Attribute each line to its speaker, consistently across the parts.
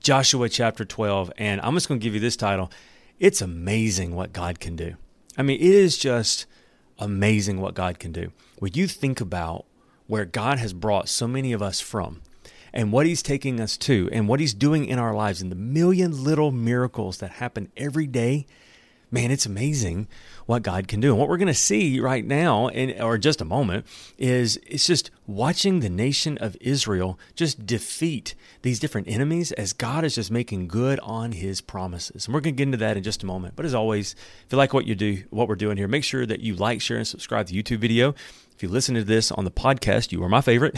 Speaker 1: Joshua chapter 12. And I'm just going to give you this title It's amazing what God can do. I mean, it is just amazing what God can do. When you think about where God has brought so many of us from, and what he's taking us to, and what he's doing in our lives, and the million little miracles that happen every day, man, it's amazing what God can do. And what we're going to see right now, in, or just a moment, is it's just watching the nation of Israel just defeat these different enemies as God is just making good on his promises. And we're going to get into that in just a moment. But as always, if you like what you do, what we're doing here, make sure that you like, share, and subscribe to the YouTube video. If you listen to this on the podcast, you are my favorite.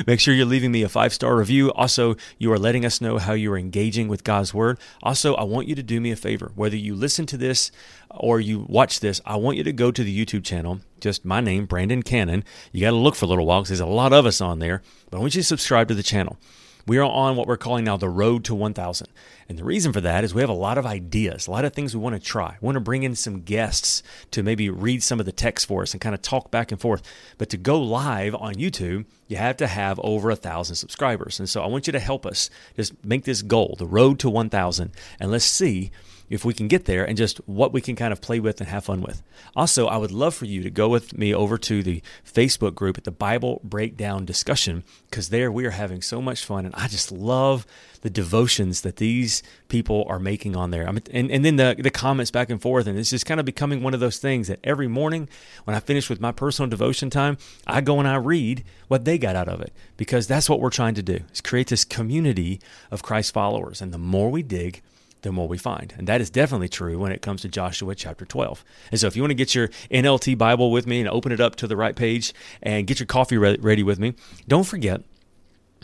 Speaker 1: Make sure you're leaving me a five star review. Also, you are letting us know how you are engaging with God's word. Also, I want you to do me a favor. Whether you listen to this or you watch this, I want you to go to the YouTube channel, just my name, Brandon Cannon. You got to look for a little while because there's a lot of us on there, but I want you to subscribe to the channel. We are on what we're calling now the road to 1,000. And the reason for that is we have a lot of ideas, a lot of things we want to try. We want to bring in some guests to maybe read some of the text for us and kind of talk back and forth. But to go live on YouTube, you have to have over a thousand subscribers. And so I want you to help us just make this goal, the road to 1,000, and let's see if we can get there and just what we can kind of play with and have fun with. Also, I would love for you to go with me over to the Facebook group at the Bible Breakdown Discussion because there we are having so much fun and I just love the devotions that these people are making on there. I mean, and, and then the, the comments back and forth. And it's just kind of becoming one of those things that every morning when I finish with my personal devotion time, I go and I read what they got out of it because that's what we're trying to do is create this community of Christ followers. And the more we dig, the more we find. And that is definitely true when it comes to Joshua chapter 12. And so if you want to get your NLT Bible with me and open it up to the right page and get your coffee ready with me, don't forget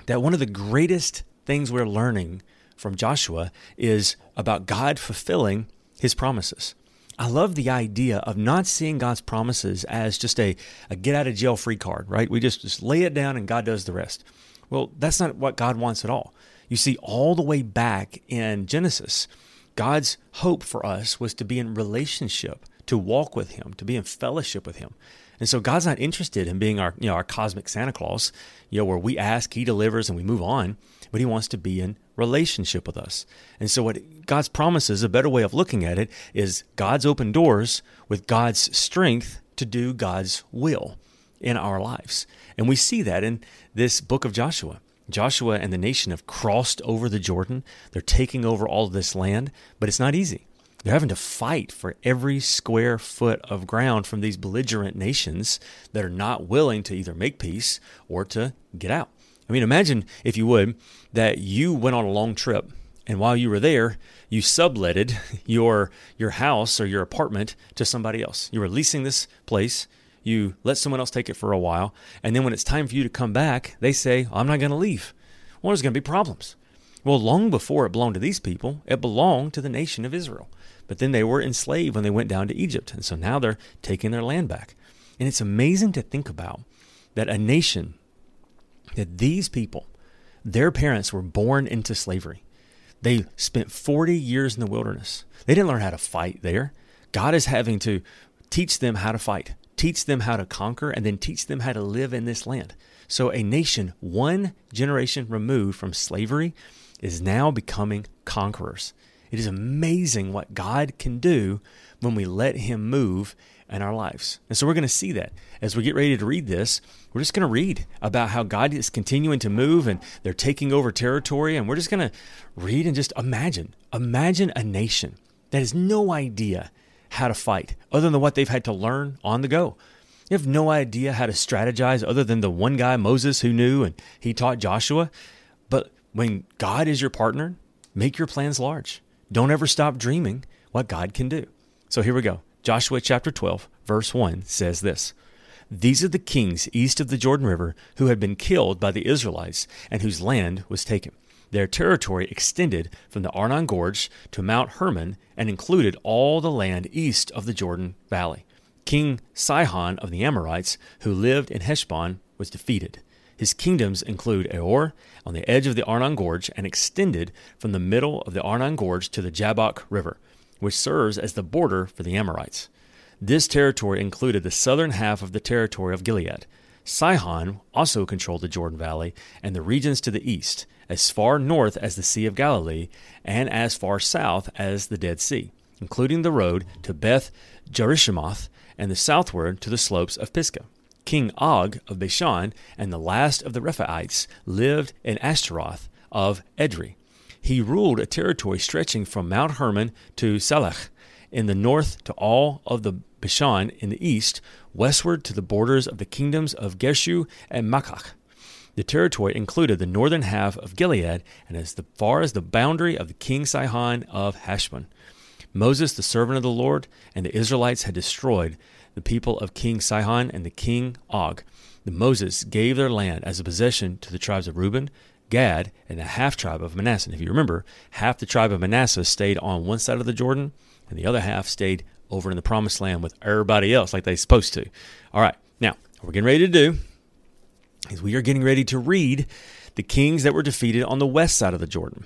Speaker 1: that one of the greatest things we're learning from Joshua is about God fulfilling his promises. I love the idea of not seeing God's promises as just a, a get out of jail free card, right? We just, just lay it down and God does the rest. Well, that's not what God wants at all. You see, all the way back in Genesis, God's hope for us was to be in relationship, to walk with Him, to be in fellowship with Him. And so God's not interested in being our, you know, our cosmic Santa Claus, you know, where we ask, He delivers, and we move on, but He wants to be in relationship with us. And so what God's promises, a better way of looking at it, is God's open doors with God's strength to do God's will in our lives. And we see that in this book of Joshua. Joshua and the nation have crossed over the Jordan. They're taking over all this land, but it's not easy. They're having to fight for every square foot of ground from these belligerent nations that are not willing to either make peace or to get out. I mean, imagine, if you would, that you went on a long trip and while you were there, you subletted your your house or your apartment to somebody else. You were leasing this place you let someone else take it for a while, and then when it's time for you to come back, they say, I'm not going to leave. Well, there's going to be problems. Well, long before it belonged to these people, it belonged to the nation of Israel. But then they were enslaved when they went down to Egypt, and so now they're taking their land back. And it's amazing to think about that a nation, that these people, their parents were born into slavery. They spent 40 years in the wilderness. They didn't learn how to fight there. God is having to teach them how to fight teach them how to conquer, and then teach them how to live in this land. So, a nation one generation removed from slavery is now becoming conquerors. It is amazing what God can do when we let Him move in our lives. And so we're going to see that as we get ready to read this. We're just going to read about how God is continuing to move and they're taking over territory. And we're just going to read and just imagine. Imagine a nation that has no idea how to fight other than what they've had to learn on the go. You have no idea how to strategize other than the one guy, Moses, who knew and he taught Joshua. But when God is your partner, make your plans large. Don't ever stop dreaming what God can do. So here we go. Joshua chapter 12, verse 1 says this These are the kings east of the Jordan River who had been killed by the Israelites and whose land was taken. Their territory extended from the Arnon Gorge to Mount Hermon and included all the land east of the Jordan Valley. King Sihon of the Amorites, who lived in Heshbon, was defeated. His kingdoms include Aroer on the edge of the Arnon Gorge and extended from the middle of the Arnon Gorge to the Jabbok River, which serves as the border for the Amorites. This territory included the southern half of the territory of Gilead. Sihon also controlled the Jordan Valley and the regions to the east, as far north as the Sea of Galilee and as far south as the Dead Sea, including the road to Beth Jeshimoth and the southward to the slopes of Pisgah. King Og of Bashan and the last of the Rephaites lived in Ashtaroth of Edrei. He ruled a territory stretching from Mount Hermon to Salecah in the north to all of the Bashan in the east, westward to the borders of the kingdoms of Geshur and Maacah. The territory included the northern half of Gilead and as far as the boundary of the king Sihon of Heshbon. Moses, the servant of the Lord, and the Israelites had destroyed the people of King Sihon and the king Og. The Moses gave their land as a possession to the tribes of Reuben, Gad, and the half tribe of Manasseh. And if you remember, half the tribe of Manasseh stayed on one side of the Jordan, and the other half stayed over in the promised land with everybody else like they're supposed to. All right, now, what we're getting ready to do is we are getting ready to read the kings that were defeated on the west side of the Jordan.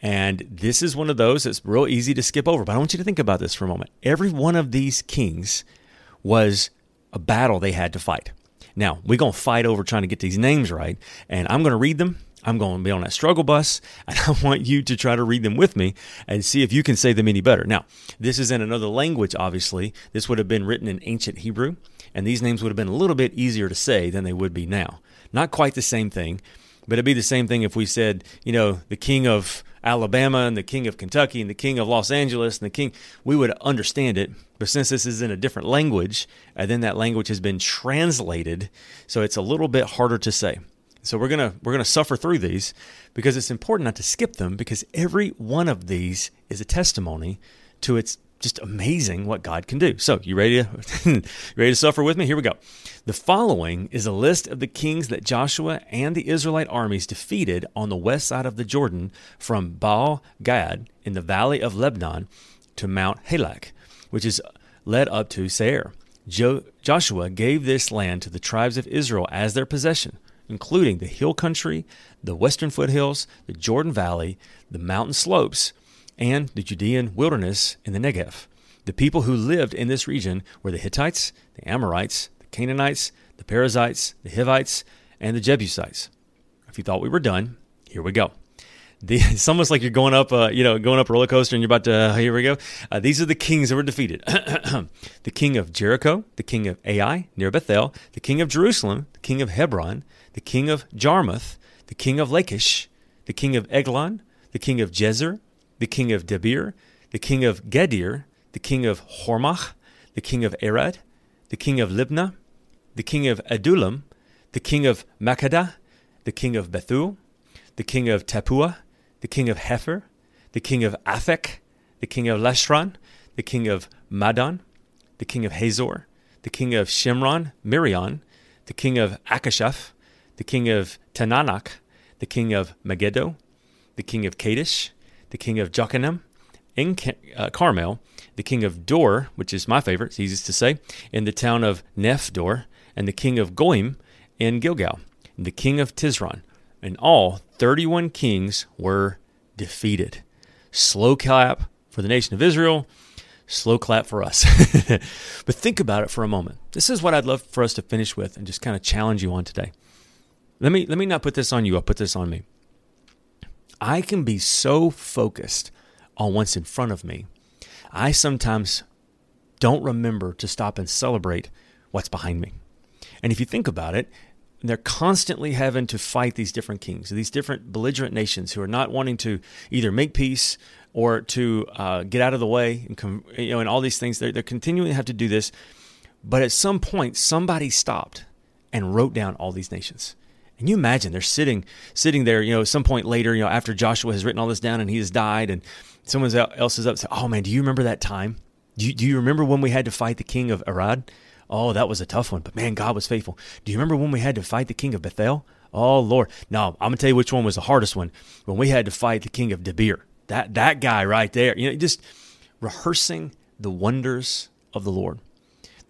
Speaker 1: And this is one of those that's real easy to skip over. But I want you to think about this for a moment. Every one of these kings was a battle they had to fight. Now, we're going to fight over trying to get these names right. And I'm going to read them. I'm going to be on that struggle bus, and I want you to try to read them with me and see if you can say them any better. Now, this is in another language, obviously. This would have been written in ancient Hebrew, and these names would have been a little bit easier to say than they would be now. Not quite the same thing, but it'd be the same thing if we said, you know, the king of Alabama and the king of Kentucky and the king of Los Angeles and the king, we would understand it. But since this is in a different language, and then that language has been translated, so it's a little bit harder to say. So we're gonna we're gonna suffer through these because it's important not to skip them because every one of these is a testimony to its just amazing what God can do. So, you ready to ready to suffer with me? Here we go. The following is a list of the kings that Joshua and the Israelite armies defeated on the west side of the Jordan from Baal Gad in the valley of Lebanon to Mount Halak, which is led up to Seir. Jo- Joshua gave this land to the tribes of Israel as their possession, including the hill country, the western foothills, the Jordan Valley, the mountain slopes, and the Judean wilderness in the Negev. The people who lived in this region were the Hittites, the Amorites, the Canaanites, the Perizzites, the Hivites, and the Jebusites. If you thought we were done, here we go. The, it's almost like you're going up, uh, you know, going up a roller coaster, and you're about to. Uh, here we go. Uh, these are the kings that were defeated: the king of Jericho, the king of Ai near Bethel, the king of Jerusalem, the king of Hebron, the king of Jarmuth, the king of Lachish, the king of Eglon, the king of Gezer, the king of Debir, the king of Geder, the king of Hormah, the king of Arad, the king of Libnah, the king of Adullam, the king of Makkedah, the king of Bethel, the king of Tappuah, the king of Hepher, the king of Aphek, the king of Lasharon, the king of Madon, the king of Hazor, the king of Shimron, Meron, the king of Acshaph, the king of Taanach, the king of Megiddo, the king of Kadesh, the king of Jokneam, in uh, Carmel, the king of Dor, which is my favorite, it's easiest to say, in the town of Naphoth-dor, and the king of Goyim in Gilgal, and the king of Tisron. And all, 31 kings were defeated. Slow clap for the nation of Israel, slow clap for us. but think about it for a moment. This is what I'd love for us to finish with and just kind of challenge you on today. Let me let me not put this on you, I'll put this on me. I can be so focused on what's in front of me, I sometimes don't remember to stop and celebrate what's behind me. And if you think about it, they're constantly having to fight these different kings, these different belligerent nations who are not wanting to either make peace or to uh, get out of the way, and com- you know, and all these things. They're, they're have to do this. But at some point, somebody stopped and wrote down all these nations. Can you imagine they're sitting sitting there, you know, some point later, you know, after Joshua has written all this down and he has died, and someone else is up, say, "Oh man, do you remember that time? Do you, do you remember when we had to fight the king of Arad? Oh, that was a tough one, but man, God was faithful. Do you remember when we had to fight the king of Bethel? Oh Lord. No, I'm gonna tell you which one was the hardest one. When we had to fight the king of Debir. That that guy right there. You know, just rehearsing the wonders of the Lord.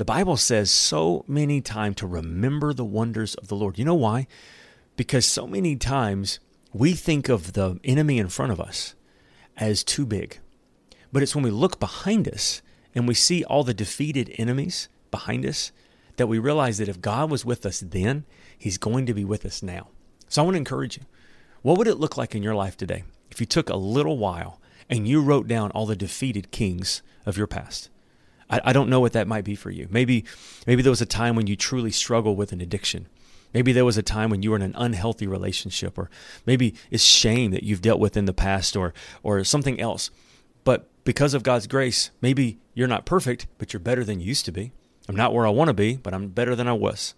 Speaker 1: The Bible says so many times to remember the wonders of the Lord. You know why? Because so many times we think of the enemy in front of us as too big. But it's when we look behind us and we see all the defeated enemies behind us that we realize that if God was with us then, He's going to be with us now. So I want to encourage you. What would it look like in your life today if you took a little while and you wrote down all the defeated kings of your past? I, I don't know what that might be for you. Maybe, maybe there was a time when you truly struggled with an addiction. Maybe there was a time when you were in an unhealthy relationship, or maybe it's shame that you've dealt with in the past, or or something else. But because of God's grace, maybe you're not perfect, but you're better than you used to be. I'm not where I want to be, but I'm better than I was.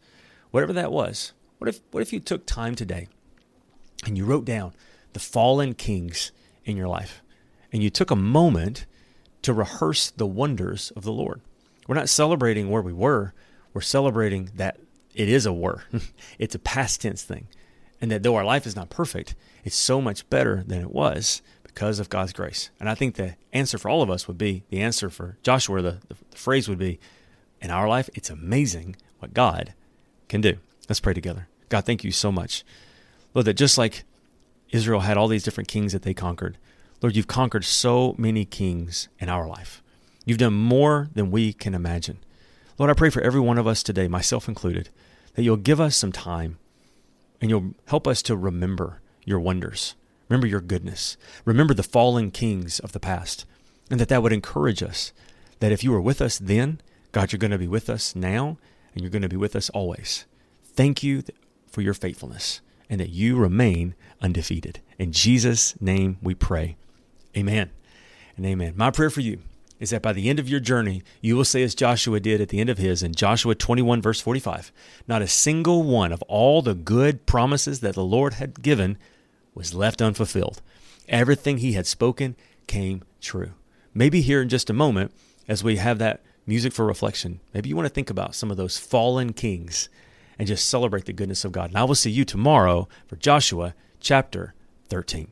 Speaker 1: Whatever that was. What if what if you took time today and you wrote down the fallen kings in your life and you took a moment to rehearse the wonders of the Lord. We're not celebrating where we were, we're celebrating that it is a were. it's a past tense thing. And that though our life is not perfect, it's so much better than it was because of God's grace. And I think the answer for all of us would be the answer for Joshua, the, the, the phrase would be, in our life, it's amazing what God can do. Let's pray together. God, thank you so much. Lord, that just like Israel had all these different kings that they conquered, Lord, you've conquered so many kings in our life. You've done more than we can imagine. Lord, I pray for every one of us today, myself included, that you'll give us some time and you'll help us to remember your wonders, remember your goodness, remember the fallen kings of the past, and that that would encourage us that if you were with us then, God, you're going to be with us now and you're going to be with us always. Thank you for your faithfulness and that you remain undefeated. In Jesus' name we pray. Amen and amen. My prayer for you is that by the end of your journey, you will say, as Joshua did at the end of his in Joshua 21, verse 45, not a single one of all the good promises that the Lord had given was left unfulfilled. Everything he had spoken came true. Maybe here in just a moment, as we have that music for reflection, maybe you want to think about some of those fallen kings and just celebrate the goodness of God. And I will see you tomorrow for Joshua chapter 13.